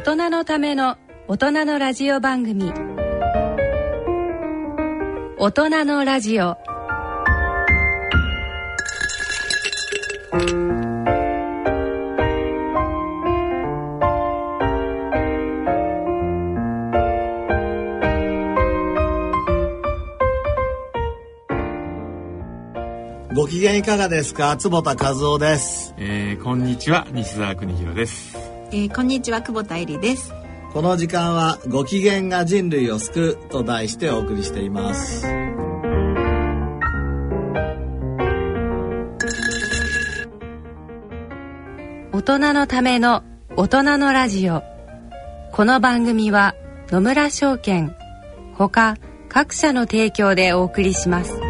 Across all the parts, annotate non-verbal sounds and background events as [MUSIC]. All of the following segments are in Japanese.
大人のための大人のラジオ番組。大人のラジオ。ご機嫌いかがですか？坪田和夫です、えー、こんにちは。西澤邦弘ですえー、こんにちは久保田恵里です。この時間はご機嫌が人類を救うと題してお送りしています。大人のための大人のラジオ。この番組は野村証券ほか各社の提供でお送りします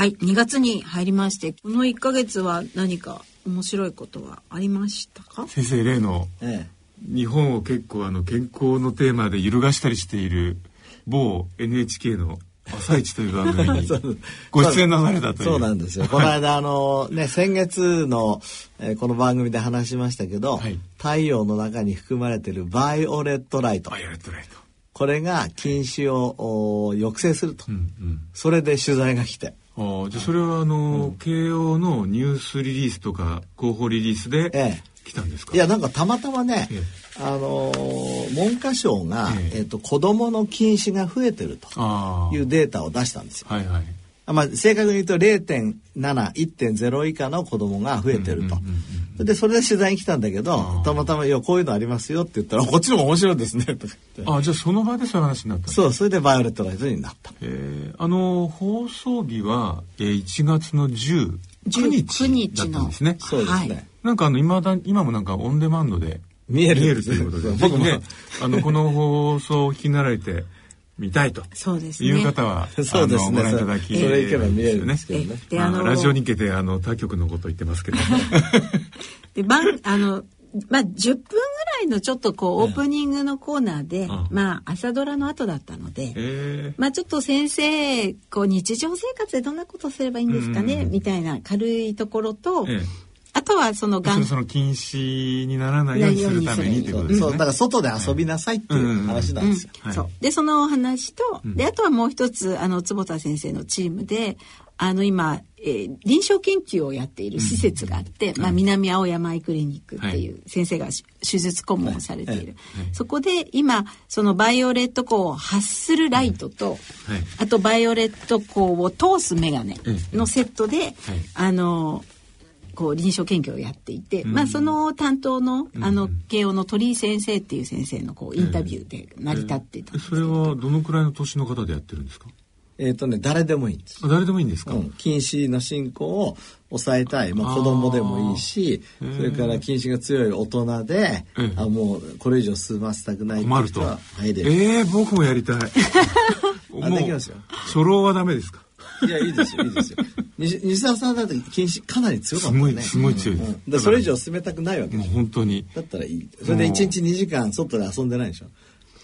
はい2月に入りましてこの1ヶ月は何か面白いことはありましたか？先生例のえ日本を結構あの健康のテーマで揺るがしたりしている某 NHK の「あさイチという番組に [LAUGHS] ご出演なされたという。そうなんですよ。[LAUGHS] この間あのね先月の、えーこの番組で話しましたけど、はい。太陽の中に含まれているバイオレットライト。バイオレットライト。これが近視をお抑制すると、うんうん。それで取材が来てあーじゃあそれはあの、慶応のニュースリリースとか広報リリースでええ。来たんですか、いやなんかたまたまね、ええ。あのー文科省が、ええ。えっと子供の近視が増えてるというデータを出したんですよ。はいはい。あまあ、正確に言うと0.71.0以下の子供が増えてると。でそれで取材に来たんだけどたまたま「いやこういうのありますよ」って言ったら「こっちの方が面白いですね」とか言って。あじゃあその場でそういう話になったそうそれでバイオレットライトになった。えー。あの放送日は、えー、1月の19 19日だったんですね。そうですね。はい。なんかあの今だ今もなんかオンデマンドで見える見えるということで、僕も。ねあのこの放送をお聞きになられて見たいとそうですね。いう方は、[LAUGHS] そうですね。あのご覧いただきそれ行けば見えるんですけどね。まあえ。であのラジオ日経であの他局のこと言ってますけど [LAUGHS] で番あのまあ10分ぐらいのちょっとこうオープニングのコーナーで、うんまあ朝ドラの後だったので、えまあちょっと先生こう日常生活でどんなことすればいいんですかね、うんみたいな軽いところと、あとはそのー、がん。そのその禁止にならないようにするためにということですね。そうだから外で遊びなさいっていう話なんですよ。はい。そう。でそのお話と、ん。であとはもう一つあの坪田先生のチームであの今、えー臨床研究をやっている施設があって、まあ、南青山アイクリニックっていう先生がし手術顧問をされている、そこで今そのバイオレット光を発するライトと、はい。あとバイオレット光を通すメガネのセットで、あのこう臨床研究をやっていて、まあその担当のあの慶応の鳥居先生っていう先生のこうインタビューで成り立っていたんですそれはどのくらいの年の方でやってるんですか？えっ、とね誰でもいいんです。あ誰でもいいんですか、うん、近視の進行を抑えたい、まあ、子供でもいいしそれから近視が強い大人で、ええ。あもうこれ以上進ませたくないっていう困ると。人は入れる。ええ僕もやりたい。[LAUGHS] あできますよ。初老はダメですか？いやいいですよいいですよ。西西澤さんだって近視かなり強かったね。すごいすごい強いです、うん。でそれ以上進めたくないわけでもうしょ。本当に。だったらいい。それで一日2時間外で遊んでないでしょ。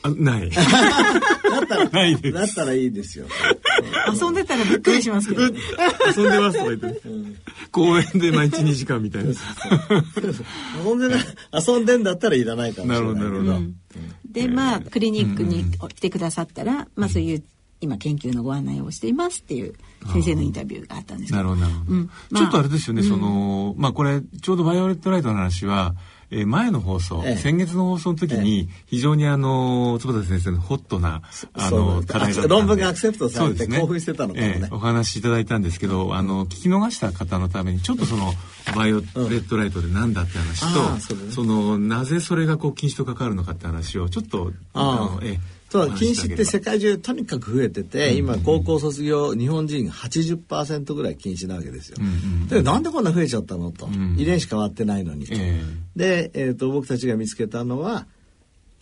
あない。だったら [LAUGHS] ないです。だったらいいですよ。遊んでたらびっくりしますけど、ね、遊んでますとか言って、公園で毎日2時間みたいな。遊んでな遊んでんだったらいらないかもしれない。なるほどなるほど、でまあクリニックに来てくださったら、まあそういう今研究のご案内をしていますっていう先生のインタビューがあったんですけなるほどなるほど、うん。まあ。ちょっとあれですよね、そのまあこれちょうどバイオレットライトの話はえー前の放送、ええ。先月の放送の時に非常にあの坪田先生のホットなあの課題だったんで。論文がアクセプトされてそうですね。興奮してたのかもね。ええお話しいただいたんですけど、あの聞き逃した方のためにちょっとそのバイオレットライトでなんだって話と、ああそね。そのなぜそれがこう禁止と関わるのかって話をちょっとあ。あのええそう禁止って世界中とにかく増えてて、今高校卒業日本人80%ぐらい禁止なわけですよ。でなんでこんな増えちゃったのと、ん遺伝子変わってないのにと。えで、えー、と僕たちが見つけたのは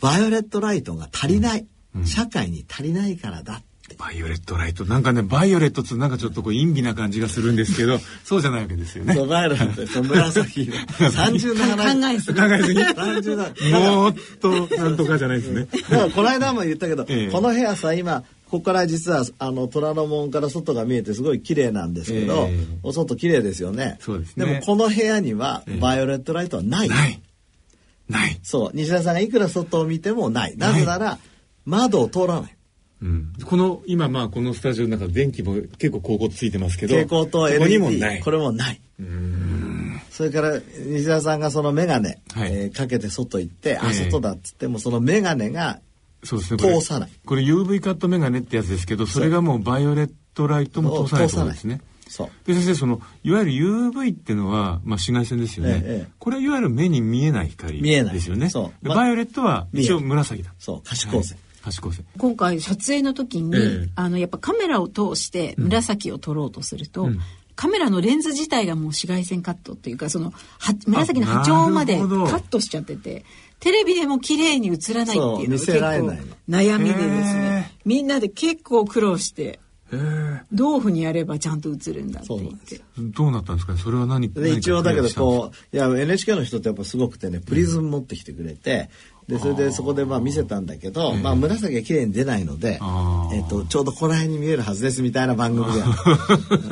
バイオレットライトが足りない、社会に足りないからだって。バイオレットライト。なんかねバイオレットってなんかちょっとこう淫靡な感じがするんですけど [LAUGHS] そうじゃないわけですよね。そうバイオレットってその紫の30の話考えすぎ。考えすぎ？30のもっとなんとかじゃないですね。だからこの間も言ったけど、[LAUGHS] ええ。この部屋さ今ここから実はあの虎ノ門から外が見えてすごい綺麗なんですけど、ええ。お外綺麗ですよね。そうですね。もこの部屋にはバイオレットライトはない、ない。ない。そう。西田さんがいくら外を見てもない。なぜなら窓を通らないうん、この今まあこのスタジオの中電気も結構煌々とついてますけど蛍光灯そこにも LED ない。これもない。それから西田さんがその眼鏡、はい。えーかけて外行って、あえ。え外だっつってもその眼鏡がそうですね。これ通さない。これ UV カットメガネってやつですけどそれがもうバイオレットライトも通さないってことですね。そう。で先生そのいわゆる UV っていうのは、まあ、紫外線ですよね、ええこれはいわゆる目に見えない光見えない。ですよねそう。までバイオレットは一応紫だ。そう。可視光線、はい可視光線今回撮影の時に、ええ。あのやっぱカメラを通して紫を撮ろうとすると、ん。カメラのレンズ自体がもう紫外線カットっていうかそのは紫の波長までカットしちゃっててテレビでも綺麗に映らないっていうのが結構悩みでですへねみんなで結構苦労してどういうふうにやればちゃんと映るんだって言って。どうなったんですか？ねそれは何で一応だけどうこういや NHK の人ってやっぱすごくてねプリズム持ってきてくれてでそれでそこでまあ見せたんだけど、まあ紫が綺麗に出ないのでえっとちょうどこの辺に見えるはずですみたいな番組で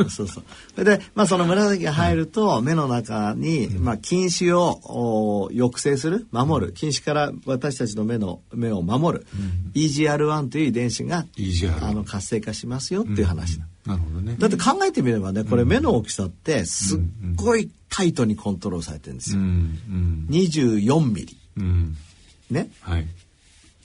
うんそうそう。それでまあその紫が入ると目の中にまあ近視をお抑制する守る。近視から私たちの目の目を守る、EGR1 という遺伝子が EGR あの活性化しますよっていう話だ。なるほどね。だって考えてみればねこれ目の大きさってすっごいタイトにコントロールされてるんですうよ。ん。24ミリ。うんうんね。はい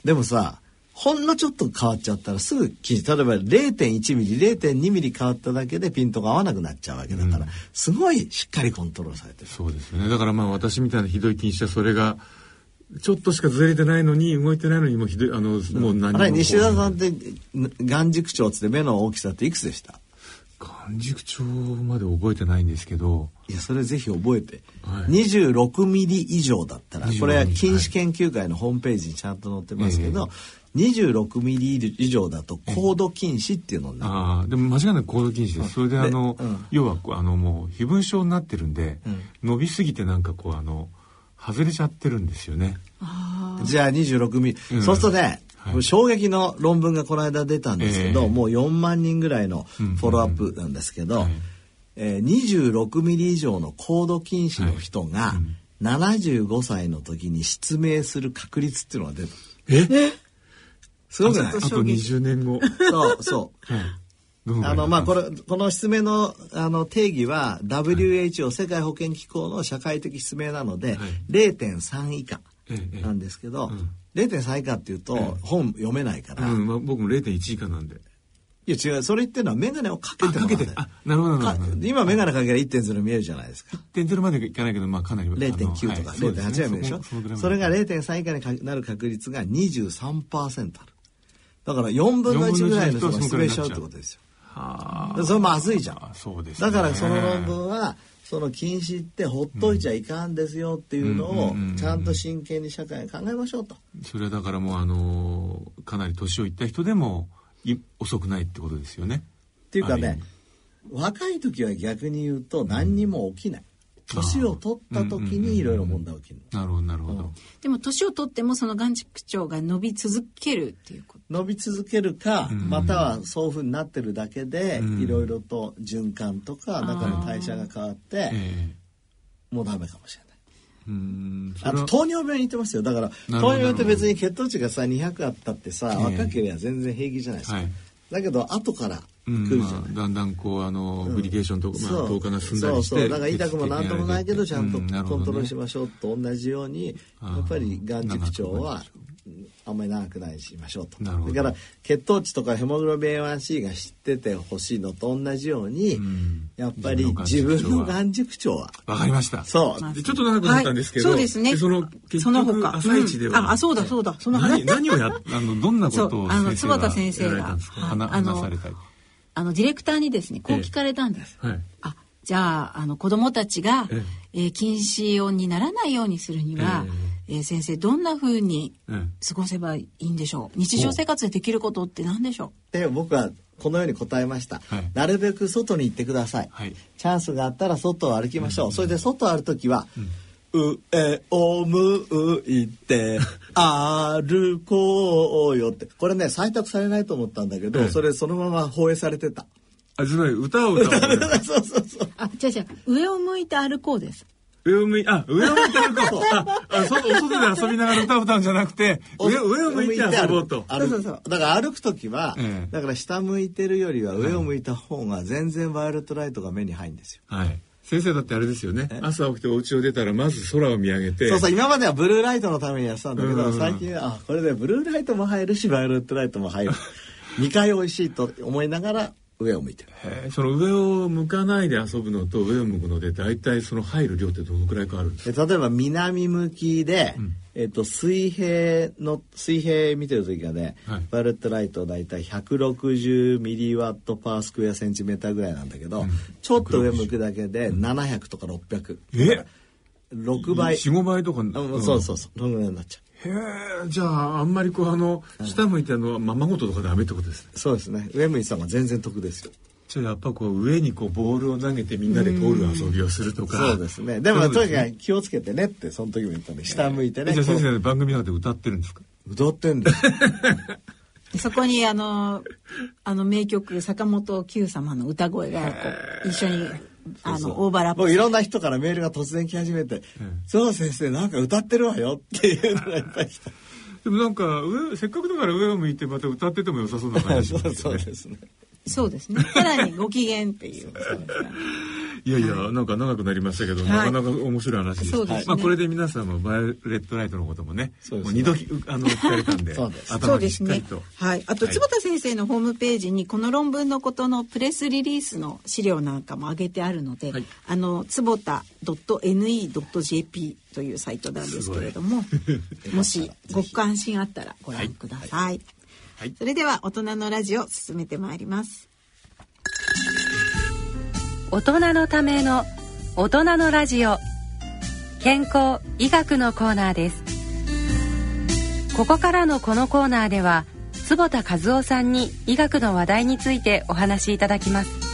でもさ、ほんのちょっと変わっちゃったらすぐ記事、例えば0.1ミリ、0.2ミリ変わっただけでピントが合わなくなっちゃうわけだから、すごいしっかりコントロールされてる。そうですよねだからまあ私みたいなひどい禁止はそれがちょっとしかずれてないのに動いてないのにもうひどいあのもう何もあれ、西田さんって眼軸長つって目の大きさっていくつでした？眼軸長まで覚えてないんですけどいや、それぜひ覚えて。はい。26ミリ以上だったら、26これは近視研究会のホームページにちゃんと載ってますけど、26ミリ以上だと高度近視っていうのになる。ああでも間違いなく行動禁止です。それであの、うん。要はあのもう飛蚊症になってるんで、うん。伸びすぎてなんかこうあの外れちゃってるんですよね。じゃあ26ミリ。うん。そうするとね、はい。衝撃の論文がこの間出たんですけど、ええ。もう4万人ぐらいのフォローアップなんですけど、はいえー26ミリ以上の高度近視の人が75歳の時に失明する確率っていうのが出た。え？すごくない？あと20年後。そうそう。あのまあこれこの失明のあの定義は WHO、世界保健機構の社会的失明なので、はい。0.3以下ええええ。なんですけど、うん。0.3以下っていうと、本読めないから、いうんまあ、僕も0.1以下なんでや違う。それ言ってるのは眼鏡をかけあてかけてあなるほどるほど。今眼鏡かけたら1.0見えるじゃないですか。1.0までいかないけどまあかなり0.9とかはい0.8は見えるでしょ？そのぐらいまで。それが0.3以下にかなる確率が23%ある。だから4分の1ぐらいの人が失明しちゃうってことですよ。はでそれまずいじゃん。あそうですね。だからその論文はその禁止ってほっといちゃいかんですよっていうのをちゃんと真剣に社会が考えましょうと。それはだからもうあのかなり年をいった人でもい遅くないってことですよね。っていうかね若い時は逆に言うと何にも起きない。年を取った時にいろいろ問題起きるの。なるほどなるほど、でも年を取ってもその眼軸長が伸び続けるっていうこと。伸び続けるか、またはそういうふうになってるだけでうん。いろいろと循環とか中の代謝が変わってええ。もうダメかもしれない。あと糖尿病に似てますよ。だから糖尿病って別に血糖値がさ200あったってさ、ええ。若ければ全然平気じゃないですか、はい。だけど後からうん来るじゃない、まあだんだんこうあの、グリケーションとか、まあ、糖化が進んだりしてそうそう。だから痛くもなんともないけどちゃんとコントロールしましょうと同じようにやっぱり眼軸長はあんまり長くないしましょうとなるほど。だから血糖値とかヘモグロビン A1C が知っててほしいのと同じように、ん。やっぱり自分の眼軸長は。わかりました。そう。でちょっと長くなったんですけど、はいそうですね。その結その局他。朝一では、うん。ああそうだそうだ。その話何何をやあのどんなことをそうあの先生は坪田先生がやられたんですか？はい話あの話されたり。あのディレクターにですねこう聞かれたんです、はい。あじゃああの子供たちが、ええ。ー近視音にならないようにするには、えー先生どんな風にええ過ごせばいいんでしょう？日常生活でできることって何でしょで僕はこのように答えました、はい。なるべく外に行ってください、はい。チャンスがあったら外を歩きましょう、それで外を歩く時は、上を向いて歩こうよって。これね採択されないと思ったんだけど、ええそれそのまま放映されてた。あつまり歌を歌う [LAUGHS] そうそうそうう。あ違う違う。上を向いて歩こうです上を向いあ上を向いて歩こう。[LAUGHS] ああ外外で遊びながら歌うんじゃなくて上上を向いて遊ぼうと。そうそうそう。だから歩く時は、ええ。だから下向いてるよりは上を向いた方が全然バイオレットライトが目に入るんですよ。はい。先生だってあれですよね。朝起きてお家を出たらまず空を見上げて。そうそう今まではブルーライトのためにやってたん。だけど、うん最近はあこれでブルーライトも入るしバイオレットライトも入る。[LAUGHS] 2回美味しいと思いながら上を向いてその上を向かないで遊ぶのと上を向くので大体その入る量ってどのくらい変わるんですか？で例えば南向きで、えっと水平の水平見てる時がね、はい。バイオレットライト大体160 milliwatt per square centimeter ぐらいなんだけど、ちょっと上向くだけで700とか600、え6倍。45倍とか、あそうそうそう。そのぐらいになっちゃうへえじゃああんまりこうあの下向いてあのままごととかダメってことですね。そうですね。上向いてた方が全然得ですよ。じゃあやっぱこう上にこうボールを投げてみんなで通る遊びをするとか。そうですね。でもとにかく気をつけてねってその時も言ったんで下向いてね、じゃあ先こ生番組の中で歌ってるんですか？う歌ってんです。でそこにあのあの名曲坂本九様の歌声がこう一緒にあのオーバーラップ。もういろんな人からメールが突然来始めて「そう先生なんか歌ってるわよ」っていうのがいっぱい来た。[LAUGHS] でもなんか上せっかくだから上を向いてまた歌ってても良さそうな感じね。[LAUGHS] そうですねそうですね。[LAUGHS] さらにご機嫌っていう。いやいや、なんか長くなりましたけど、はい。なかなか面白い話です。そうですね。まあこれで皆さんもバイオレットライトのこともね、そうですね。もう二度きあの聞かれたんで、[LAUGHS] そうです。そ頭にうですね。しっかりと。。はい。あと、はい。坪田先生のホームページに、この論文のことのプレスリリースの資料なんかも上げてあるので、はい。あの、坪田 .ne.jp というサイトなんですけれども、もしご関心あったらご覧ください。はいそれでは、大人のラジオ進めてまいります。大人のための大人のラジオ。健康医学のコーナーです。ここからのこのコーナーでは坪田和夫さんに医学の話題についてお話しいただきます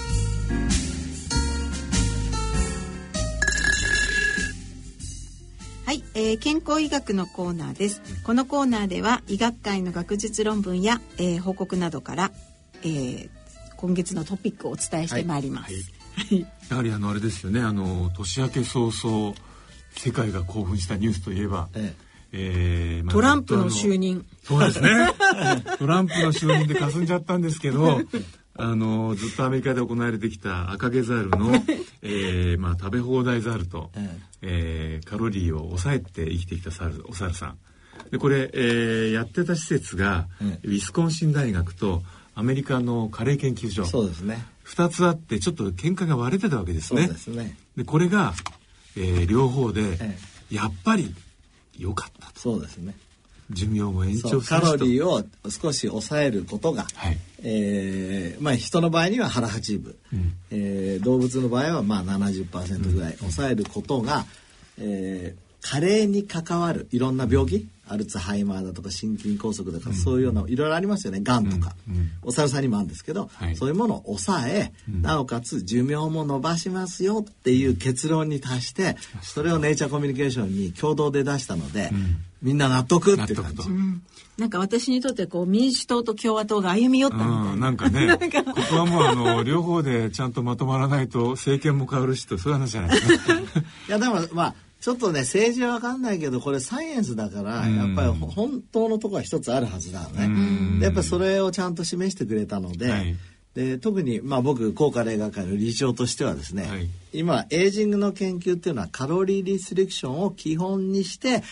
えー健康医学のコーナーです。このコーナーでは医学会の学術論文や、えー報告などから、えー今月のトピックをお伝えしてまいります。やはりあのあれですよね、あの年明け早々世界が興奮したニュースといえば、ええーまあトランプの就任。そうですね。[LAUGHS] トランプの就任で霞んじゃったんですけど、あのずっとアメリカで行われてきた赤毛ザルの、[LAUGHS] えーまあ食べ放題ザルと、ええ。ーカロリーを抑えて生きてきたサルお猿さん。でこれ、えーやってた施設が、えウィスコンシン大学とアメリカのカレー研究所。そうですね。2つあってちょっと見解が割れてたわけですそうね。ですね。でこれが、えー両方で、え。やっぱり良かったと。そうですね寿命も延長するしとカロリーを少し抑えることが、はい。えーまあ、人の場合には腹八分、うん。えー動物の場合はまあ70%ぐらい抑えることが、えー加齢に関わるいろんな病気アルツハイマーだとか心筋梗塞とか、そういうようないろいろありますよね。がん。とか、うん。うん。お猿さんにもあるんですけど、はい。そういうものを抑え、なおかつ寿命も伸ばしますよっていう結論に達してそれをネイチャーコミュニケーションに共同で出したので、みんな納得って感じ。納得と。なんか私にとってこう民主党と共和党が歩み寄ったみたいな。うん、なんかね。[LAUGHS] ここはもうあの両方でちゃんとまとまらないと政権も変わるしとそういう話じゃないですか。[LAUGHS] いやでもまあちょっとね政治は分かんないけどこれサイエンスだからやっぱり本当のところは一つあるはずだよね。でやっぱりそれをちゃんと示してくれたので。はい。で特に、まあ、僕高価例学会の理事長としてはですね、はい。今エイジングの研究っていうのはカロリーリストリクションを基本にして、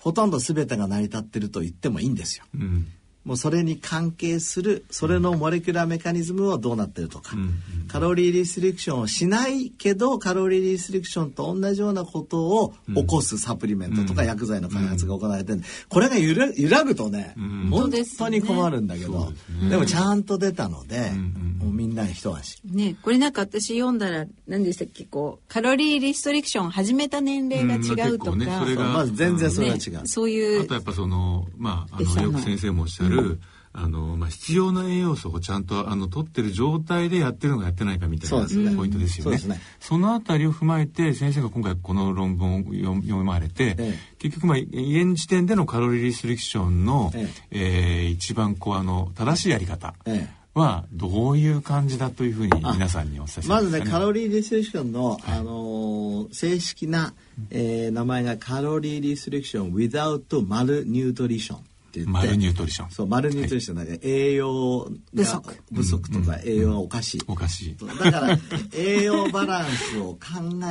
ほとんど全てが成り立ってると言ってもいいんですよ。うんもうそれに関係するそれのモレキュラーメカニズムはどうなってるとか、うん。カロリーリストリクションをしないけどカロリーリストリクションと同じようなことを起こすサプリメントとか薬剤の開発が行われてる。んでこれが揺ら揺らぐとね、ん。本当に困るんだけど、でもちゃんと出たので、んもうみんな一安心。ね、これなんか私読んだら何でしたっけこうカロリーリストリクションを始めた年齢が違うとか、ねそれがまず全然それはね違う。そういうあとやっぱそのまああのよく先生もおっしゃる、あのまあ、必要な栄養素をちゃんとあの取ってる状態でやってるのかやってないかみたいなポイントですよね。そのあたりを踏まえて先生が今回この論文を読読まれて、え結局まあ現時点でのカロリーリストリクションの、ええ。ー一番こうあの正しいやり方ええ。はどういう感じだというふうに皆さんにお伝えしまずね、カロリリーリストリクションの、あのー正式な、えー名前がカロリーリストリクション without マルニュートリションって言って。マルニュートリション。そうマルニュートリションだから栄養が不足。不足。とか栄養がおかしい、おかしい。だから栄養バランスを考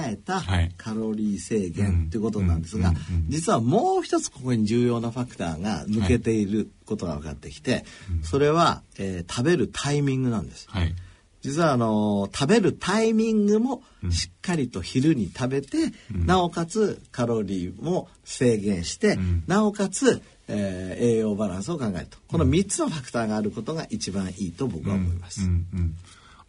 えた [LAUGHS] はい。カロリー制限っていうことなんですがうんうんうん実はもう一つここに重要なファクターが抜けていることが分かってきてそれは、えー食べるタイミングなんです。はい。実はあの食べるタイミングもしっかりと昼に食べて、なおかつカロリーも制限して、ん。なおかつ、えー栄養バランスを考えるとこの3つのファクターがあることが一番いいと僕は思います。うんうん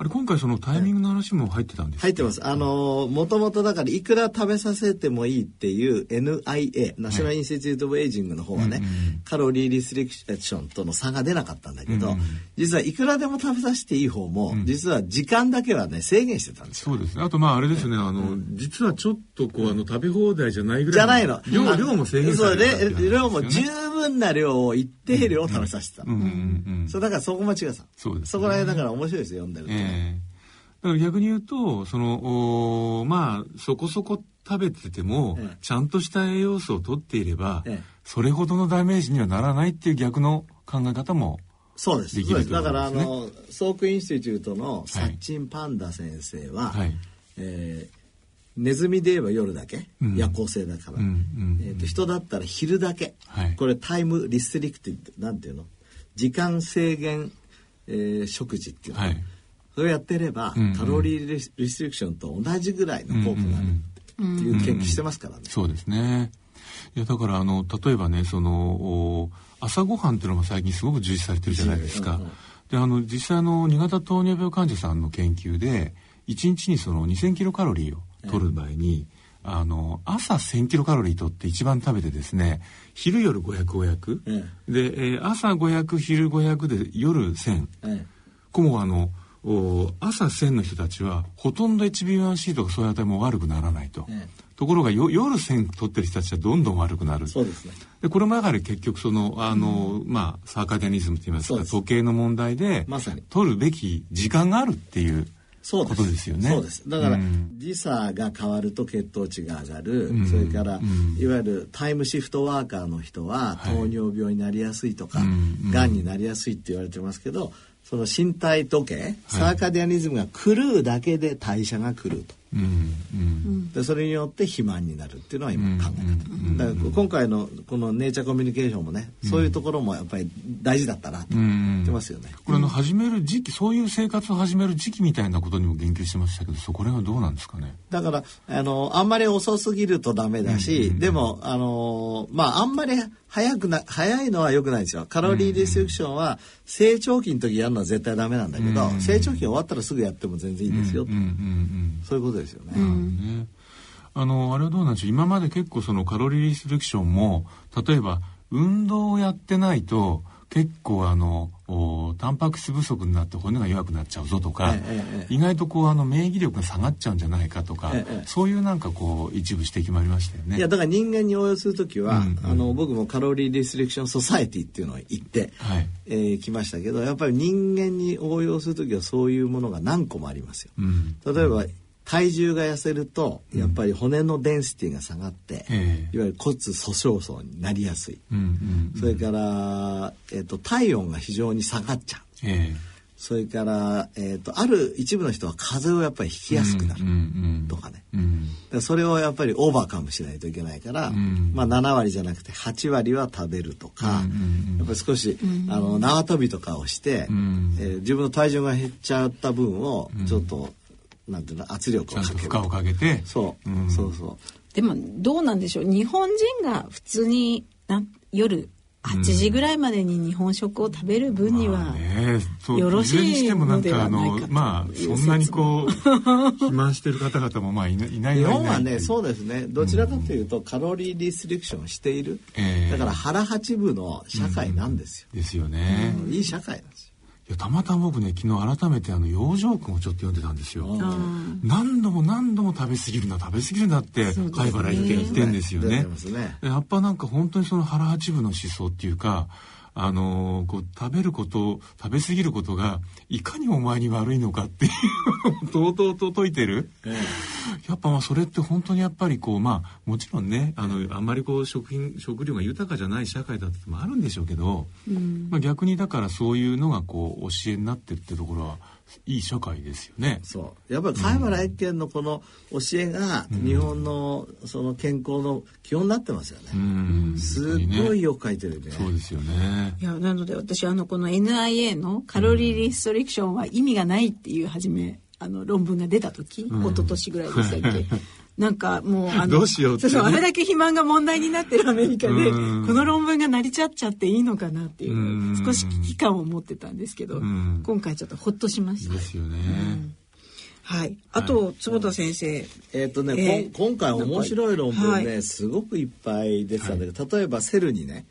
あれ今回そのタイミングの話も入ってたんですか？入ってます。あのもともとだからいくら食べさせてもいいっていう NIA、 National Institute of Aging の方はね、うんうん calorie restriction との差が出なかったんだけど、うんうん実はいくらでも食べさせていい方も、実は時間だけはね制限してたんですよ。そうですね。あとまああれですね、あの、実はちょっとこう、あの、食べ放題じゃないぐらい。じゃないの。量、あ量も制限されてたっていうね量も十分な量を一定量食べさせてた。うんうんうん。そう、だからそこ間違えた。そうですねそこら辺だから面白いですよ、読んでると。ええだから逆に言うと、その、おまあ、そこそこ食べてても、ええちゃんとした栄養素を取っていれば、ええそれほどのダメージにはならないっていう逆の考え方も、そうです。できるそうです。だから、あの、 Salk Institute のサッチンパンダ先生は、はいえーネズミで言えば夜だけ、うん。夜行性だから、うんうん。えーと人だったら昼だけ、はい。これ time restrictive なんていうの？時間制限、えー食事っていうの、はい。それをやってれば、うんうん。 calorie res restriction と同じぐらいの効果があるっていう研究してますからね。そうですね。いや、だから、あの、例えばね、その、お朝ごはんっていうのも最近すごく重視されてるじゃないですか。うんうんで、あの、実際あの、2型糖尿病患者さんの研究で、1日にその2000キロカロリーを取る場合に、あの、朝1000キロカロリー取って一番食べてですね、昼夜500、500。えで、えー朝500、昼500で夜1000。ええこもあの、お朝1000の人たちはほとんど HB1C とかそういう値も悪くならないと。えところがよ夜1000取ってる人たちはどんどん悪くなる。そうですね。でこれもやはり結局そのあの、まあサーカディアニズムといいますか時計の問題で、まさに取るべき時間があるっていうそうですことですよね。そうです。だから、うん時差が変わると血糖値が上がる。うんそれから、うんいわゆるタイムシフトワーカーの人ははい糖尿病になりやすいとか、うんがんになりやすいって言われてますけど、その身体時計、サーカディアニズムが狂うだけで代謝が狂うと。うんうん。でそれによって肥満になるっていうのは今考え方、うんだから今回のこのネイチャーコミュニケーションもね、そういうところもやっぱり大事だったなと言ってますよね。これあの始める時期そういう生活を始める時期みたいなことにも言及してましたけどそこら辺はどうなんですかね？だからあのあんまり遅すぎるとダメだし、でもあのまああんまり早くな早いのは良くないですよ。カロリーリストリクションは成長期の時やるのは絶対ダメなんだけど、うん。成長期終わったらすぐやっても全然いいですよ、うんうんうんそういうことですよね、ね。あの、あれはどうなんでしょう？今まで結構そのカロリーリストリクションも、例えば、運動をやってないと、結構あの、おタンパク質不足になって骨が弱くなっちゃうぞとか、ええええ意外とこうあの免疫力が下がっちゃうんじゃないかとか、ええそういうなんかこう一部指摘もありましたよね。いやだから人間に応用する時は、うんうんあの僕もカロリーリストリクションソサエティっていうのを行って、はい。えー来ましたけどやっぱり人間に応用する時はそういうものが何個もありますよ。うん。例えば体重が痩せるとやっぱり骨のデンシティが下がって、ええ。いわゆる骨粗鬆症になりやすい、うんうんそれから、えっと体温が非常に下がっちゃう。えそれから、えっとある一部の人は風邪をやっぱりひきやすくなる。うんうんとかね、うん。だからそれをやっぱりオーバーカムしないといけないから、ん。まあ7割じゃなくて8割は食べるとか、うんうんうん。やっぱり少し、あの縄跳びとかをして、ん。えー自分の体重が減っちゃった分をちょっと、なんていうの圧力をかける。と負荷をかけて。そう、うん。そうそう。でもどうなんでしょう。日本人が普通にな夜8時ぐらいまでに日本食を食べる分には、まあね。そうよろしいずれにしてもなんかあのではないかとのまあそんなにこう肥満してる方々もまあいないいない日本はねそうですね。どちらかというとカロリーリストリクションしている、ええ。だから腹八分の社会なんですよ、ですよね、うん。いい社会なんですよ。いやたまたま僕ね昨日改めてあの養生君をちょっと読んでたんですよ。何度も何度も食べ過ぎるな食べ過ぎるなって貝原言って言ってんですよね。出てますね。やっぱなんか本当にその腹八分の思想っていうかあのーこう食べること食べ過ぎることがいかにお前に悪いのかっていうのを [LAUGHS] とうとうと解いてる、やっぱまあそれって本当にやっぱりこうまあもちろんねあのあんまりこう食品食料が豊かじゃない社会だってのもあるんでしょうけど、まあ、逆にだからそういうのがこう教えになってるってところはいい社会ですよね。そう。やっぱり貝原一見のこの教えが日本のその健康の基本になってますよね、うん。すごいよく書いてるね。そうですよね。いやなので私あのこの NIA のカロリーリストリクションは意味がないっていう初めあの論文が出た時、一昨年ぐらいでしたっけ？[LAUGHS] なんかもうあのどうしようってね。そうそうあれだけ肥満が問題になってるアメリカでうん。この論文が成り立っちゃっていいのかなっていううん。少し危機感を持ってたんですけどん。今回ちょっとほっとしました。で。すよね。はい、あと坪田先生、えっ、とね、えー今回面白い論文ね、はい。すごくいっぱい出てたんだけど、例えばセルにね、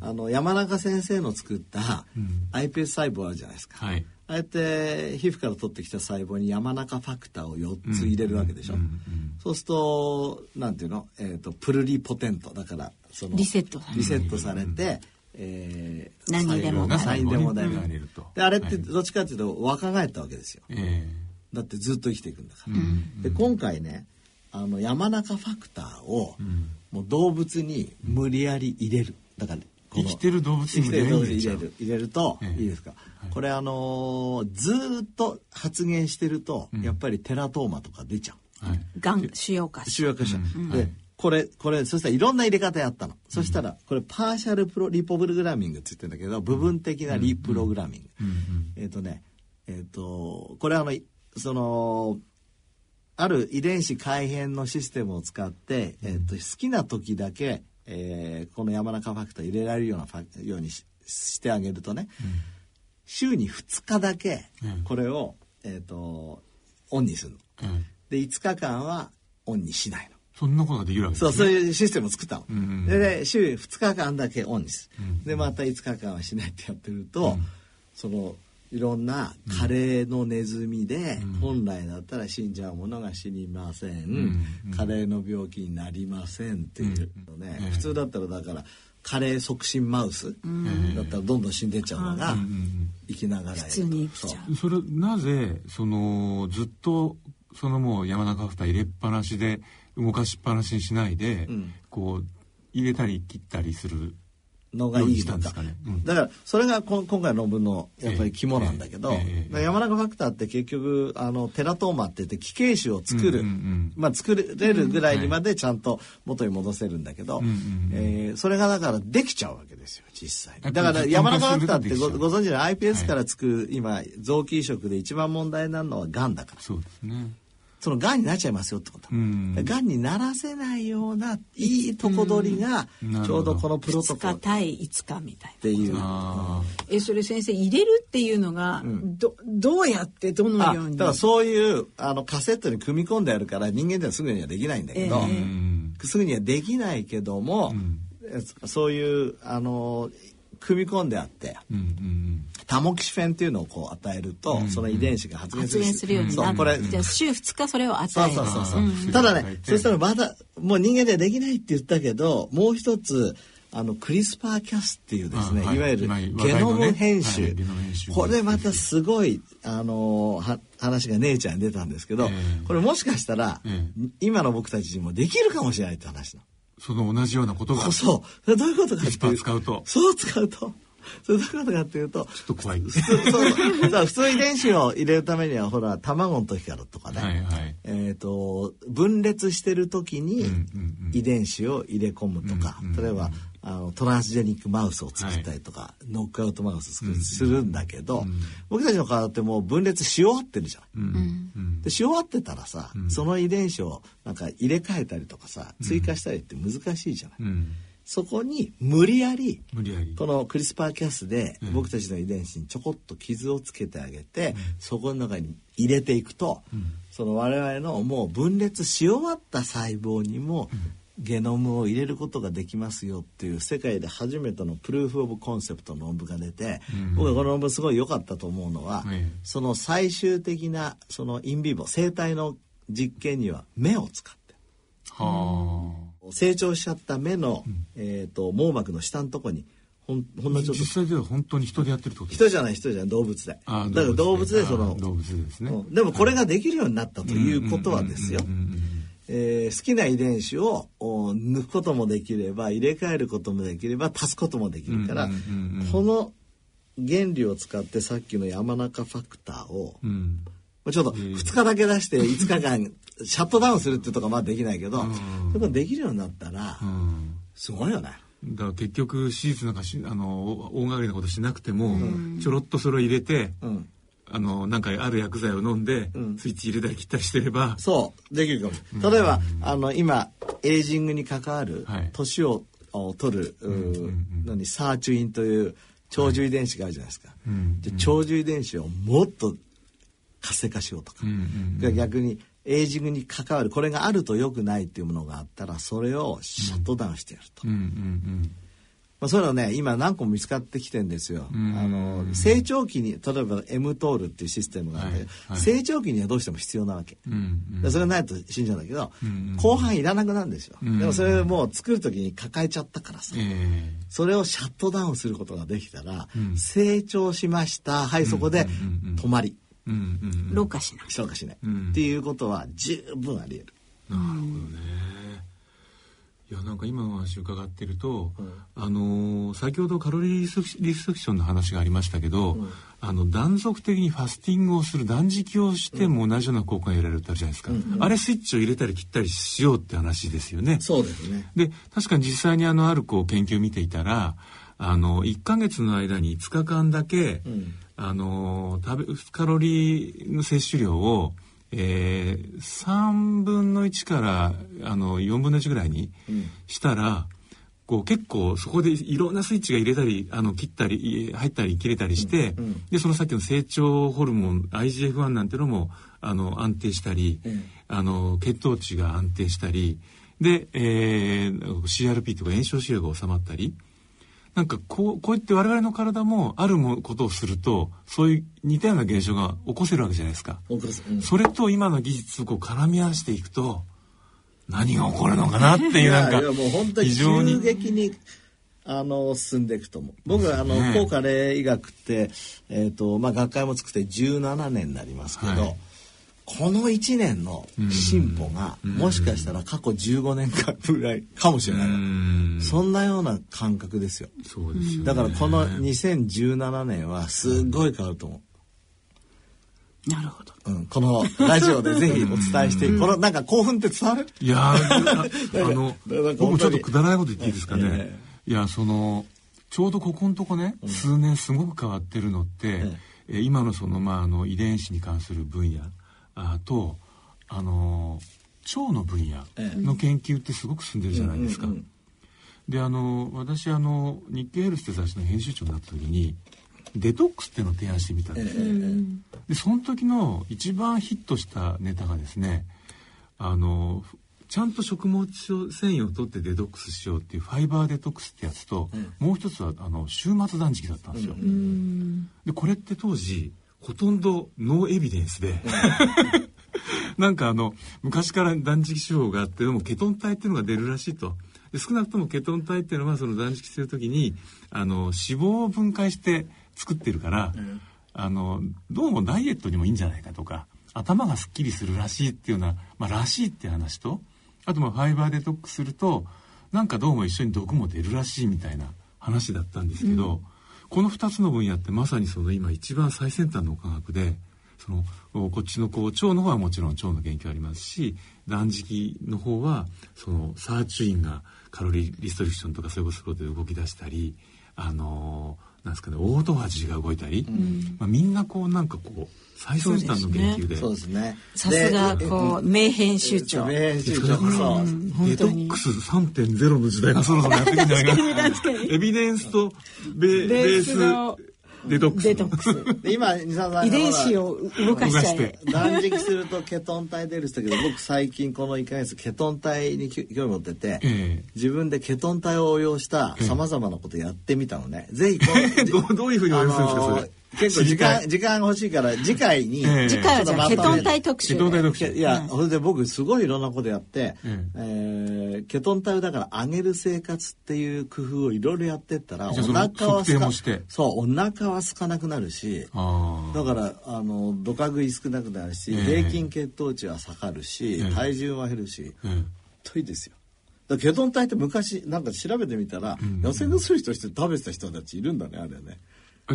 あの山中先生の作ったん。iPS 細胞あるじゃないですか、はい。ああやって皮膚から取ってきた細胞に山中ファクターを4つ入れるわけでしょ、うんうんそうするとなんていうの、えー、とプルリポテント。だからそのリセットされるリセットされて、えー何にでも。細胞が何にでもなる。細胞になれるとであれってはい。どっちかっていうと若返ったわけですよ。えだってずっと生きていくんだから、んで今回ねあの山中ファクターを、ん。もう動物に無理やり入れる。だから生きてる動物に生きてる動物に入れ無理やり入れちゃう。る。入れると、ええ。いいですか、これあのーずーっと発現してると、やっぱりテラトーマとか出ちゃう。えはい。がん腫瘍化腫瘍化しちゃう、で、うん。はい。これこれそしたらいろんな入れ方やったの、そしたらこれパーシャルプロリポプログラミングって言ってるんだけど部分的なリプログラミング、うん。うん。えっ、とねえっ、とこれあのいそのある遺伝子改変のシステムを使って、えー、と好きな時だけ、えーこの山中ファクター入れられるようなファようにししてあげるとね、週に2日だけうん。これを、えー、とオンにするの。ええで5日間はオンにしないの。そんなことができるわけね。そう、そういうシステムを作ったの。うんうんでで、週2日間だけオンにする。うん。で、また5日間はしないってやってると、その、いろんなカレーのネズミで、本来だったら死んじゃうものが死にません、んカレーの病気になりませんっていうのね、うん普通だったらだからカレー促進マウスだったらどんどん死んでっちゃうのが、うんうん生きながら普通に生きちゃう。それなぜそのずっとそのもう山中蓋入れっぱなしで動かしっぱなしにしないで、うん。こう入れたり切ったりするのがいいようにしたのかね。うん。だからそれがこ今回の論文のやっぱり肝なんだけど、えええ山中ファクターって結局あのテラトーマって言って奇形種を作る、うんうんうん。まあ、作れるぐらいにまでちゃんと元に戻せるんだけど、うんうんうんえーそれがだからできちゃうわけですよ実際。だから山中ファクターってごご存知の iPS から作る、今臓器移植で一番問題なのはがんだから。そうですねそのがんになっちゃいますよってこと。うん。がんにならせないようないいとこ取りがちょうどこのプロト2コル。っ日対5日みたいな。ていう。あえそれ先生入れるっていうのが、どどうやってどのあように？だからそういうあのカセットに組み込んであるから人間ではすぐにはできないんだけど、あうん。すぐにはできないけども、えそういうあの組み込んであって。うんうんタモキシフェンっていうのをこう与えると、その遺伝子が発現するするようになる。そうこれじゃあ週2日それを与そうえる。そうそうそう、う。ん。ただねうんそしたらまだもう人間ではできないって言ったけどもう一つあのクリスパーキャスっていうですね、い。い、わゆる今ゲノム編集,、これまたすごいあのは話が姉ちゃんに出たんですけど、ええ。これもしかしたら、え今の僕たちにもできるかもしれないって話なその同じようなことが。の。そう。どういうことかってクリスパーいうと。そう使うとそういうことかっていうとちょっと怖い。普通そう。そうさあ普通遺伝子を入れるためにはほら卵の時からとかね、はいはい。えー、と分裂してる時にうんうんうん。遺伝子を入れ込むとか、うんうんうん例えばあのトランスジェニックマウスを作ったりとか、ノックアウトマウスを作る、するんだけど、僕たちの体ってもう分裂し終わってるじゃん。うんでし終わってたらさ、その遺伝子をなんか入れ替えたりとかさ追加したりって難しいじゃない。うん。そこに無理やり。このクリスパーキャスでうん。僕たちの遺伝子にちょこっと傷をつけてあげて、そこの中に入れていくと、その我々のもう分裂し終わった細胞にもゲノムを入れることができますよっていう世界で初めてのプルーフ・オブ・コンセプトの論文が出て、うん。僕はこの論文すごい良かったと思うのは、ええその最終的なそのインビボ生体の実験には目を使って。は成長しちゃった目の、えー、と網膜の下のとこにほんほんあ。のちょっと。実際では本当に人でやってるってこと？人じゃない人じゃない動物でだあから動物でそのあ動物ですね。うん。でもこれができるようになったということはですよ。うんうんうんうん。えー好きな遺伝子をお抜くこともできれば入れ替えることもできれば足すこともできるから、うんうんうんうんこの原理を使ってさっきの山中ファクターを、うん。まあちょっと2日だけ出して [LAUGHS] 5日間シャットダウンするっていうとこはまあできないけど、そういうことできるようになったら、うん。すごいよね。だから結局手術なんかしあの大大掛かりなことしなくても、ちょろっとそれを入れて、うん。あのなんかある薬剤を飲んで、ん。スイッチ入れたり切ったりしてれば、そう。できるかも。しれない例えば、あの今エイジングに関わるはい。年をお取る、うー何サーチュインという長寿遺伝子があるじゃないですか、んで長寿遺伝子をもっと活性化しようとか、逆にエイジングに関わるこれがあると良くないっていうものがあったらそれをシャットダウンしてやると、うんうんまあ、そういうのね今何個も見つかってきてんですよ、んあの成長期に例えば M トールっていうシステムがあって、はいはい。成長期にはどうしても必要なわけ、うんうん。それがないと死んじゃうんだけど、ん後半いらなくなるんですよ、んでもそれもう作る時に抱えちゃったからさ、ええ。それをシャットダウンすることができたら、ん。成長しました。はいそこでうんうんうん。止まりうんうんうん。老化しない。消化しない、うん。っていうことは十分あり得る。なるほどね。いやなんか今の話伺ってると、あのー先ほどカロリーリストリストクションの話がありましたけど、あの断続的にファスティングをする断食をしても同じような効果が得られるってあるじゃないですか、あれスイッチを入れたり切ったりしようって話ですよね。そうですね。で確かに実際にあのあるこう研究を見ていたらあの1ヶ月の間に5日間だけ、んあの食べカロリーの摂取量を、えー、3分の1からあの4分の1ぐらいにしたら、こう結構そこでいろんなスイッチが入れたりあの切ったりい入ったり切れたりして、でそのさっきの成長ホルモン IGF-1 なんてのもあの安定したり、あの血糖値が安定したりで、えー CRP とか炎症腫瘍が収まったりなんかこうこうやって我々の体もあるもことをするとそういう似たような現象が起こせるわけじゃないですか。それと今の技術をこう絡み合わせていくと何が起こるのかなっていうなんかいやいやもう本当に非常に。急激にあの進んでいくと思う。僕はあのね抗加齢医学って、えーとまあ、学会も作って17年になりますけど、はいこの1年の進歩がもしかしたら過去15年間ぐらいかもしれない、うん。そんなような感覚ですよ。そうですよね。だからこの2017年はすごい変わると思なるほど。う、うん、このラジオでぜひお伝えしてこのなんか興奮って伝わる？いやーあ [LAUGHS] あの僕もちょっとくだらないこと言っていいですかね、えいやそのちょうどここのとこね、数年すごく変わってるのって、え。え今のその,、まあ、あの遺伝子に関する分野あとあの腸の分野の研究ってすごく進んでるじゃないですか。であの私あの日経ヘルスって雑誌の編集長になった時にデトックスっていうのを提案してみたんですよ。でその時の一番ヒットしたネタがですねあのちゃんと食物繊維を取ってデトックスしようっていうファイバーデトックスってやつと、もう一つはあの週末断食だったんですよ。でこれって当時ほとんどノーエビデンスで、なんかあの昔から断食手法があってでもケトン体っていうのが出るらしいと。で少なくともケトン体っていうのはその断食するときにあの脂肪を分解して作ってるから、あのどうもダイエットにもいいんじゃないかとか頭がすっきりするらしいっていうような、まあ、らしいっていう話とあとまあファイバーデトックスするとなんかどうも一緒に毒も出るらしいみたいな話だったんですけど、この2つの分野ってまさにその今一番最先端の科学でそのこっちのこう腸の方はもちろん腸の研究ありますし断食の方はそのサーチュインが calorie restriction とかそういうことで動き出したりあのなんですかねオートファジーが動いたり、まあ、みんなこうなんかこう最先端の研究で。そうですね。さすがでこう名編集長。名編集長。そうデトックス3.0の時代がそろそろやってくるんじゃないか。[LAUGHS] なエビデンスとベ、ベースのデトックス。デトックス。で今西澤さんが遺伝子を動かしちゃえ。断食するとケトン体出るって言ったけど僕最近この1ヶ月ケトン体に興味持ってて、え自分でケトン体を応用したさまざまなことやってみたのね、ぜひこえ [LAUGHS] どうどういうふうに応用するんですかそれ？結構時間時間が欲しいから次回に、ええ。次回はじゃあケトン体特集。ケトン体特集。いや、それで僕すごいいろんなことやって、ええーケトン体をだから上げる生活っていう工夫をいろいろやってったらお腹は測定もして。そうお腹は空かなくなるしあだからあのドカ食い少なくなるし、ええ。平均血糖値は下がるし、ええ。体重は減るし、といいですよ。ケトン体って昔なんか調べてみたら、痩せ薬として食べてた人たちいるんだねあれね。え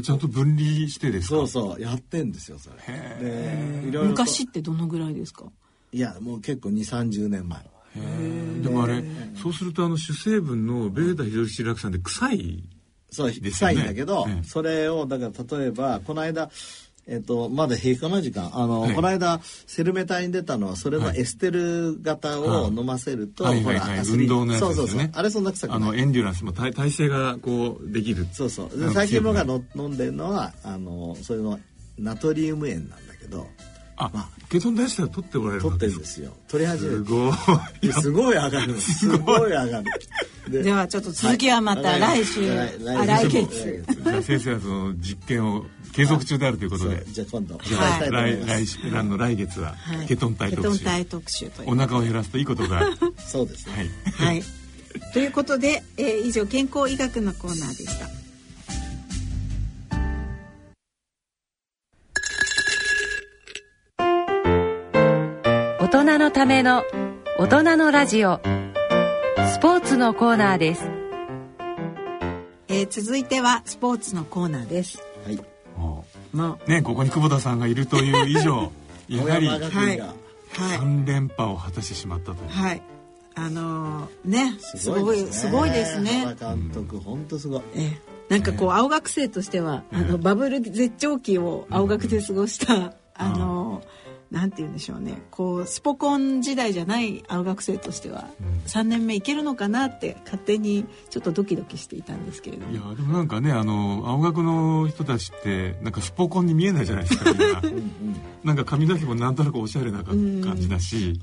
ちゃんと分離してですか？そうそうやってんですよそれ。でいろいろと。昔ってどのぐらいですか？いやもう結構2 3 0年前。でもあれそうするとあの主成分のベータヒドロキシラク酸で臭いそうですよ臭ねいんだけど、ええ。それをだから例えばこの間えっとまだ平気かな時間。あの、はい。この間セルメタイン出たのはそれのエステル型を飲ませると、はいほらはいはい。アスリート運動のやつですよね。そうそうそうあれそんな臭くない。あのエンデュランスも体体勢がこうできる。そうそう。最近僕が飲んでるのはあのそれのナトリウム塩なんだけどあ、まケトン体質は取っておられる取ってるんすですよ。取り始めるすごい。すごい上がるすごい上がる。でではちょっと続きはまた来週。はい。あ来月。じゃあ先生はその実験を継続中であるということで。じゃあ今度。来来あの来月ははい。ケトン体特集、ケトン体特集とい。うお腹を減らすといいことが。そうですね。はい。はい。ということで、えー以上健康医学のコーナーでした。人のための大人のラジオ。スポーツのコーナーです。えー続いてはスポーツのコーナーです。はい。ももう。ねここに久保田さんがいるという以上 [LAUGHS] やはりはい。3連覇を果たしてしまったという、はい。あのーね、すすごい、すごいですね。原監督本当すごい。えーなんかこう、青学生としては、あの、バブル絶頂期を青学で過ごした、あのーなんて言うんでしょうね。こう、スポコン時代じゃない青学生としては、3年目いけるのかなって、勝手にちょっとドキドキしていたんですけれども。い。やでもなんかねあの青学の人たちってなんかスポコンに見えないじゃないですかみんな。なんか髪の毛もなんとなくおしゃれな感じだし、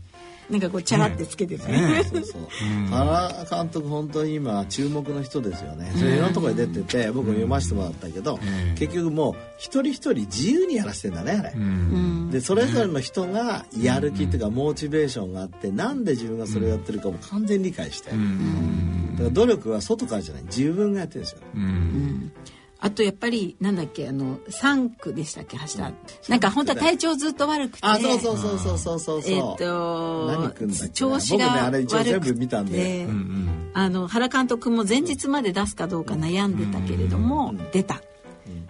なんかこう、チャラってつけてるね。ね [LAUGHS] そうそう。原監督本当に今注目の人ですよね。それいろんなところに出てて僕も読ませてもらったけどうん。結局もう一人一人自由にやらせてんだねあれ。でそれぞれの人がやる気っていうかモチベーションがあってなんで自分がそれをやってるかも完全に理解して。だうん。から努力は外からじゃない。自分がやってるんですよ。うんあとやっぱりなんだっけあの3区でしたっけ走ったなんか本当は体調ずっと悪くて。あそうそうそうそうそうそうそうえっ、と何君だっけな。調子が悪く部見たんで。て、うん。うんあの原監督も前日まで出すかどうか悩んでたけれども、出た、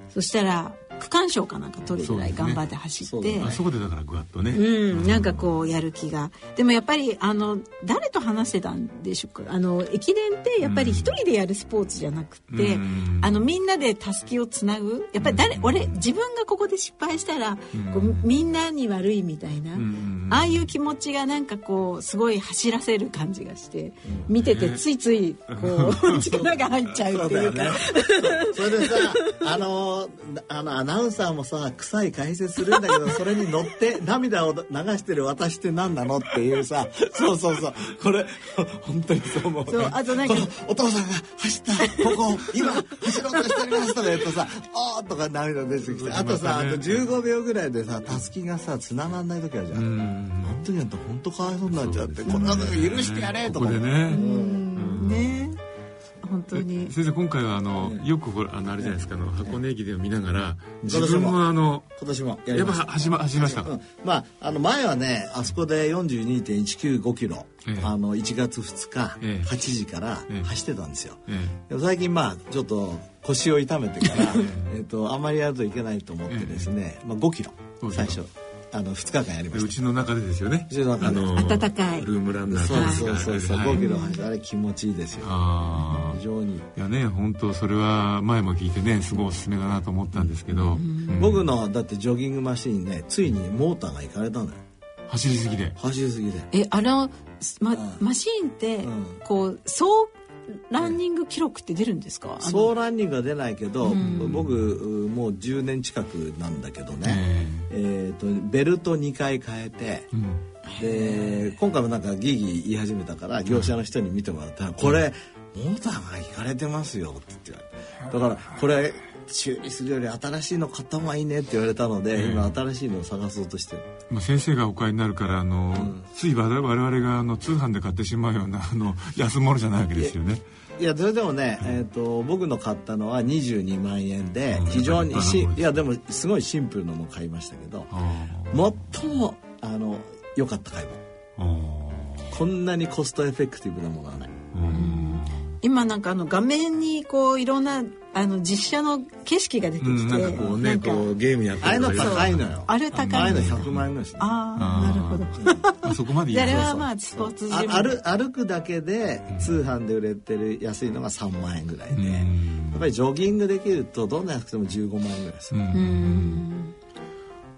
そしたら区間賞かなんか取るぐらい頑張って走そうってだあそこでだからぐわっとね、うん、なんかこうやる気が。でもやっぱりあの誰と話してたんでしょうか？あの駅伝ってやっぱり一人でやるスポーツじゃなくて、うん。あのみんなでたすきをつなぐ。やっぱり誰、俺自分がここで失敗したら、こうみんなに悪いみたいな、ん。ああいう気持ちがなんかこうすごい走らせる感じがして、見ててついついこう [LAUGHS] [LAUGHS] 力が入っちゃうっていうか。それでさあのあのアナウンサーもさ臭い解説するんだけどそれに乗って涙を流してる私って何なのっていうさ [LAUGHS] そうそうそう。これ本当にそう思うそうあとなんかお父さんが走った。ここ今走ろうとしておりますとか言うとさ「おー」とか涙出てきて。あとさあと15秒ぐらいでさたすきがさ繋がんない時あるじゃん、うん。あの時なんて本当かわいそうになっちゃって、これは許してやれとかここでね、ねね本当に。先生今回はあの、よくほらあのあれじゃないですかあの箱根駅伝を見ながら自分もあの今年もやっぱました。走りました、うん。まあ、あの前はねあそこで42.195キロ、ええ。あの1月2日、ええ。8時からええ。走ってたんですよ、えでも最近まあちょっと腰を痛めてから、[LAUGHS] えっとあんまりやるといけないと思ってですね、まあ、5キロ5キロ。最初あの2日間やりえましうちの中でですよね。うちの中で。暖かい。ルームランナたーそうそうそうそう、はい5キロ走あれ気持ちいいですよああ非常にいやね本当それは前も聞いてねすごいおすすめだなと思ったんですけど、うん僕のだってジョギングマシーンねついにモーターがいかれたのよ走りすぎで走りすぎでえあのまうんマシーンってうんこう総ランニング記録って出るんですかあのソーランニングは出ないけど、ん僕もう10年近くなんだけどね、ええー、とベルト2回変えてえうん。で今回もなんかギーギー言い始めたから業者の人に見てもらったら「これモーターがいかれてますよ」って言ってだからこれ修理するより新しいの買った方がいいねって言われたので、うん。今新しいのを探そうとしてる。まあ、先生がお買いになるからあの、つい我々我々があの通販で買ってしまうようなあの安物じゃないわけですよね。いやそれでもね、えー、と僕の買ったのは22万円でうん。非常にしいやでもすごいシンプルなのも買いましたけどあ最もあの良かった買い物。こんなにコストエフェクティブなものはない。あうん。今なんかあの画面にこういろんなあの実写の景色が出てきて、うん、なんかこうねこうゲームやってああいうの高いのよ。あれ高いのんです100万円ぐらいするああなるほど。まあそこまでいいであれはまあスポーツジム。あ歩歩くだけで通販で売れてる安いのが3万円ぐらいで、うん。やっぱりジョギングできるとどんな安くても15万円ぐらいする、うん。うん。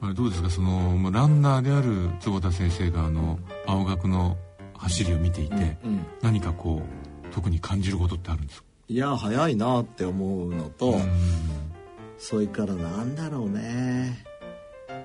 あれどうですか？そのランナーである坪田先生があの青学の走りを見ていて、うん。何かこう特に感じることってあるんですか、いや早いなって思うのと、うん。それからなんだろうね。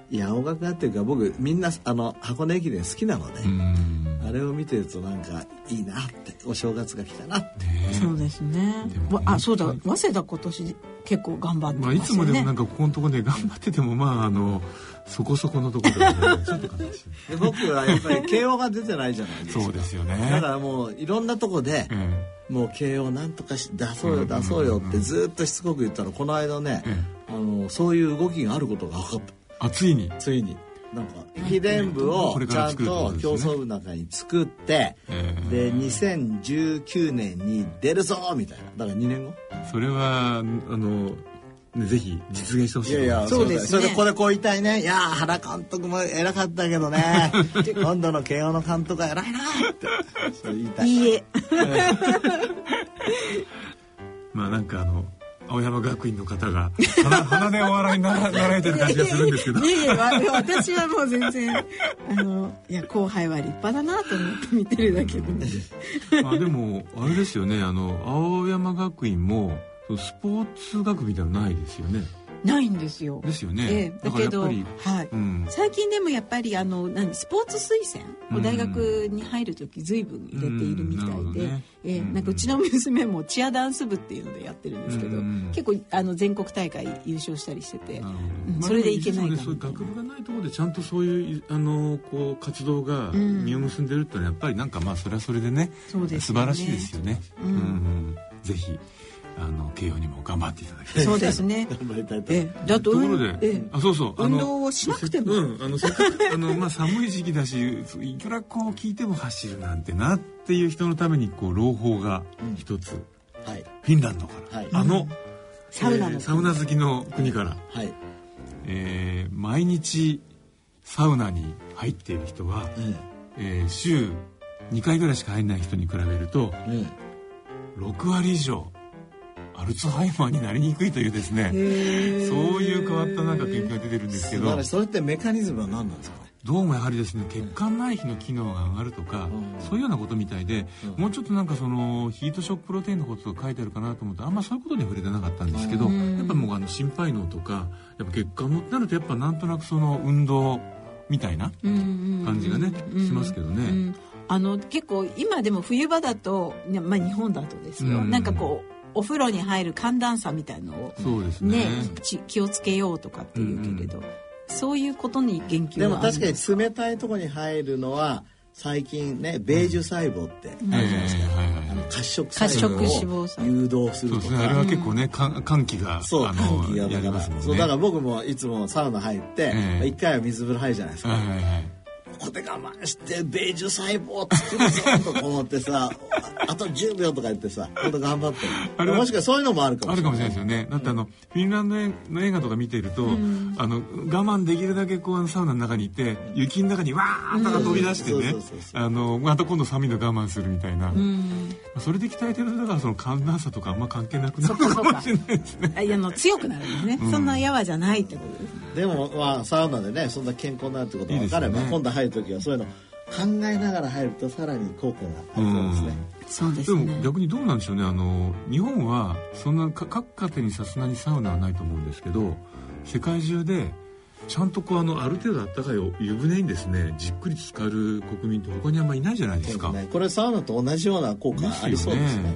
いや青学がっていうか僕みんなあの箱根駅伝好きなので、うん。あれを見てるとなんかいいなってお正月が来たなって。ねそうですね。であそうだ早稲田今年結構頑張ってまあ、いつもでもなんかここのところで頑張っててもまああのそこそこのところで、ね、ちょっと悲しい。で僕はやっぱり慶応が出てないじゃないですか。そうですよね。だからもういろんなとこで、えもう慶応なんとかし出そうよ出そうよってずっとしつこく言ったらこの間ね、えあのそういう動きがあることが分かっえあついに。たついになんか秘伝部をちゃんと競争部の中に作って、ええ。で2019年に出るぞみたいな。だから2年後？それはあのねぜひ実現してほしいいやいやそうですね。それでこれこう言いたいね。いやー原監督も偉かったけどね。[LAUGHS] 今度の慶応の監督は偉いなって。そう言いたい。いいえ。[LAUGHS] まあなんかあの青山学院の方が鼻鼻でお笑いになられてる感じがするんですけど。いやいやわ私はもう全然あのいや後輩は立派だなと思って見てるだけで、ね、[LAUGHS] まあでもあれですよねあの青山学院もスポーツ学みたいなのないですよねないんですよ。ですよね、ええ。だけどはい。り、うん、最近でもやっぱりあの何スポーツ推薦を大学に入る時随分入れているみたいで、どね。ええ。うん。なんかうちの娘もチアダンス部っていうのでやってるんですけど、うん結構あの全国大会優勝したりしてて、それでいけないかなそういう学部がないところでちゃんとそういうあのこう活動がん実を結んでるってのはやっぱりなんかまあそれはそれでねそうでね。素晴らしいですよね。うんうん。ぜひあの慶応にも頑張っていただきたい。そうですね。頑張りたいと。ええだとところで、ええ。あそうそうあ運の動をしなくても、うん、あのせっかくあの、まあ、寒い時期だしいくらこう聞いても走るなんてなっていう人のためにこう朗報が一つ、はい。フィンランドから、はい。あの、サウナのえーサウナ好きの国から、はい、えー毎日サウナに入っている人は、うん。えー週2回ぐらいしか入んない人に比べるとうん。6割以上アルツハイマーになりにくいというですねそういう変わったなんか研究が出てるんですけど。それってメカニズムは何なんですかね？どうもやはりですね血管内皮の機能が上がるとか、うん。そういうようなことみたいで、もうちょっとなんかそのヒートショックプロテインのことが書いてあるかなと思ってあんまそういうことには触れてなかったんですけど、うん。やっぱもうあの心肺脳とかやっぱ血管のってなるとやっぱなんとなくその運動みたいな感じがね、しますけどね。うん。あの結構今でも冬場だと、ねまあ、日本だとですよ、うん。なんかこうお風呂に入る寒暖差みたいのをそうですね。ねち気をつけようとかっていうけれど、そういうことに言及はでも確かあるんですに冷たいところに入るのは最近ねベージュ細胞ってあるじゃないですか、褐色褐細色脂肪胞細を誘導するとそうですね。あれかは結構ねか寒気がそうあの寒気がだからやりますもんね。そうだから僕もいつもサウナ入ってええ。一回は水風呂入るじゃないですか。はいはいはいここで我慢してベージュ細胞作るぞとか思ってさああと10秒とか言ってさほんと頑張ってあれはもしかそういうのもあるかもしれない。あるかもしれないですよね。だってあの、フィンランドの映画とか見てると、あの、我慢できるだけこう、あのサウナの中にいて、雪の中にわーっと飛び出してうんねまた今度寒いの我慢するみたいな。それで鍛えてると、だからその寒暖差とかあんま関係なくなるかもしれないですね。あいやあの強くなるのね、そんなやわじゃないってことですでもまあサウナでねそんな健康になるってことが分かればね今度入る時はそういうの考えながら入るとさらに効果がありそうですね、そうででも逆にどうなんでしょうね。あの、日本は、そんな、か各家庭にさすがにサウナはないと思うんですけど、世界中で、ちゃんとこうあのある程度あったかいお湯船にですねじっくり浸かる国民って他にあんまりいないじゃないですか。ね、これサウナと同じような効果ありそうですね。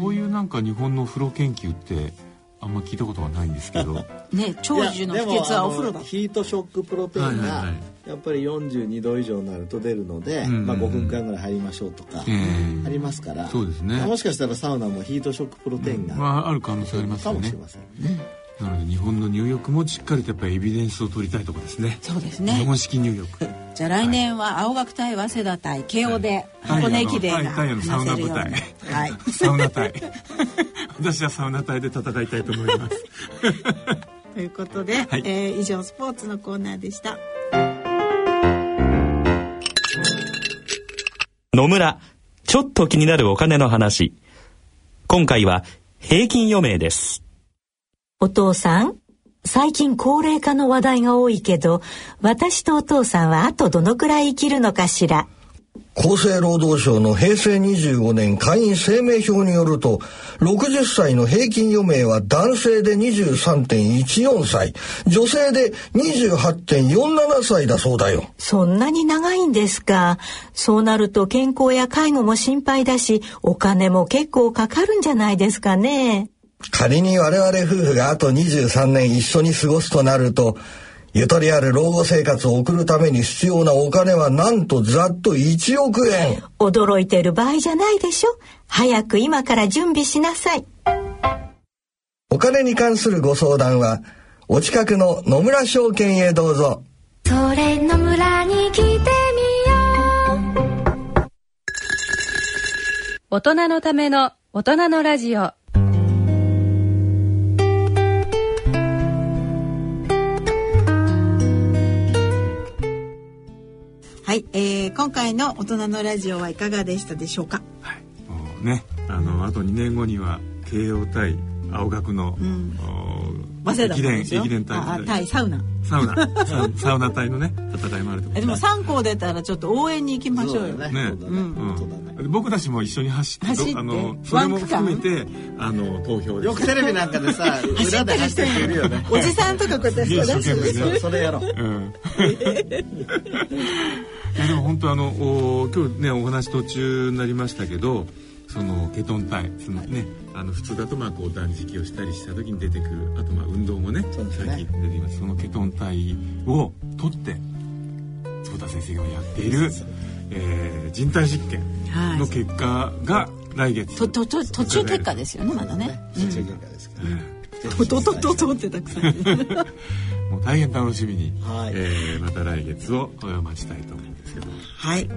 そういうなんか日本の風呂研究ってあんま聞いたことがないんですけど。[LAUGHS] ね長寿の秘訣はお風呂だ。ヒートショックプロテインがはいやっぱり42度以上になると出るので、うんまあ5分間ぐらい入りましょうとかええありますから、そうですねもしかしたらサウナもヒートショックプロテインがまあある可能性ありますよねかもしれ。ませんね。なので日本の入浴もしっかりとやっぱりエビデンスを取りたいところですね。そうですね日本式入浴。[LAUGHS] じゃあ来年は青学対早稲田対慶応ではい箱根駅伝がはいはい話せるように。サウナ部はい。[LAUGHS] サウナ隊。私はサウナ隊で戦いたいと思います。[LAUGHS] ということで、はいえー以上スポーツのコーナーでした。野村、ちょっと気になるお金の話。今回は平均余命です。お父さん、最近高齢化の話題が多いけど、私とお父さんはあとどのくらい生きるのかしら？厚生労働省の平成25年会員生命表によると、60歳の平均余命は男性で23.14歳、女性で28.47歳だそうだよ。そんなに長いんですか？そうなると健康や介護も心配だし、お金も結構かかるんじゃないですかね。仮に我々夫婦があと23年一緒に過ごすとなると、ゆとりある老後生活を送るために必要なお金はなんとざっと1億円。驚いてる場合じゃないでしょ？早く今から準備しなさい。お金に関するご相談は、お近くの野村証券へどうぞ。それの村に来てみよう大人のための大人のラジオえー、今回の大人のラジオはいかがでしたでしょうか？はい。もうね、あのあと2年後には慶応対青学の、んお早稲田駅伝対対サウナ。サウナサウサウナ隊のね戦いもあると思えでも三校出たらちょっと応援に行きましょうよ。ね。ねそうだね。うん。僕たちも一緒に走って走ってあのそれも含めてあの投票ですよくテレビなんかでさ、裏で走ってる人いるよね。おじさんとかこうやってそねそれやろう。うんい [LAUGHS] やでも本当あのお今日ねお話途中になりましたけどそのケトン体そのねあの普通だとまあこう断食をしたりした時に出てくるあとまあ運動もねね。最近出てきます。そのケトン体を取って坪田先生がやっている、えー人体実験の結果が来月、ととと途中結果ですよねまだね。途中結果ですからね。とととととってたくさん。もう大変楽しみに、はい。えーまた来月をお待ちたいと思うんですけど。はい。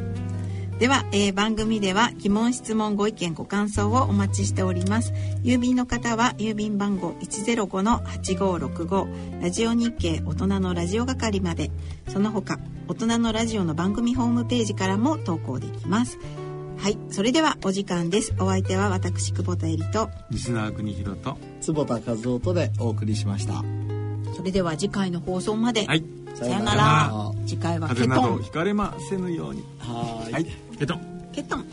では、えー番組では疑問質問ご意見ご感想をお待ちしております。郵便の方は郵便番号105-8565ラジオ日経大人のラジオ係まで。その他大人のラジオの番組ホームページからも投稿できます。はい。それではお時間です。お相手は私久保田恵里と。西縄邦弘と坪田和夫とでお送りしました。それでは次回の放送まで、はい。さよなら。ら。次回は風ケトン。邪などひかれませぬように。はーい。はい。ケトン。ケトン。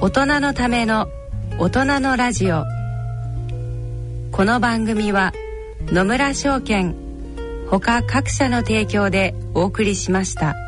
大人のための大人のラジオ。この番組は野村証券ほか各社の提供でお送りしました。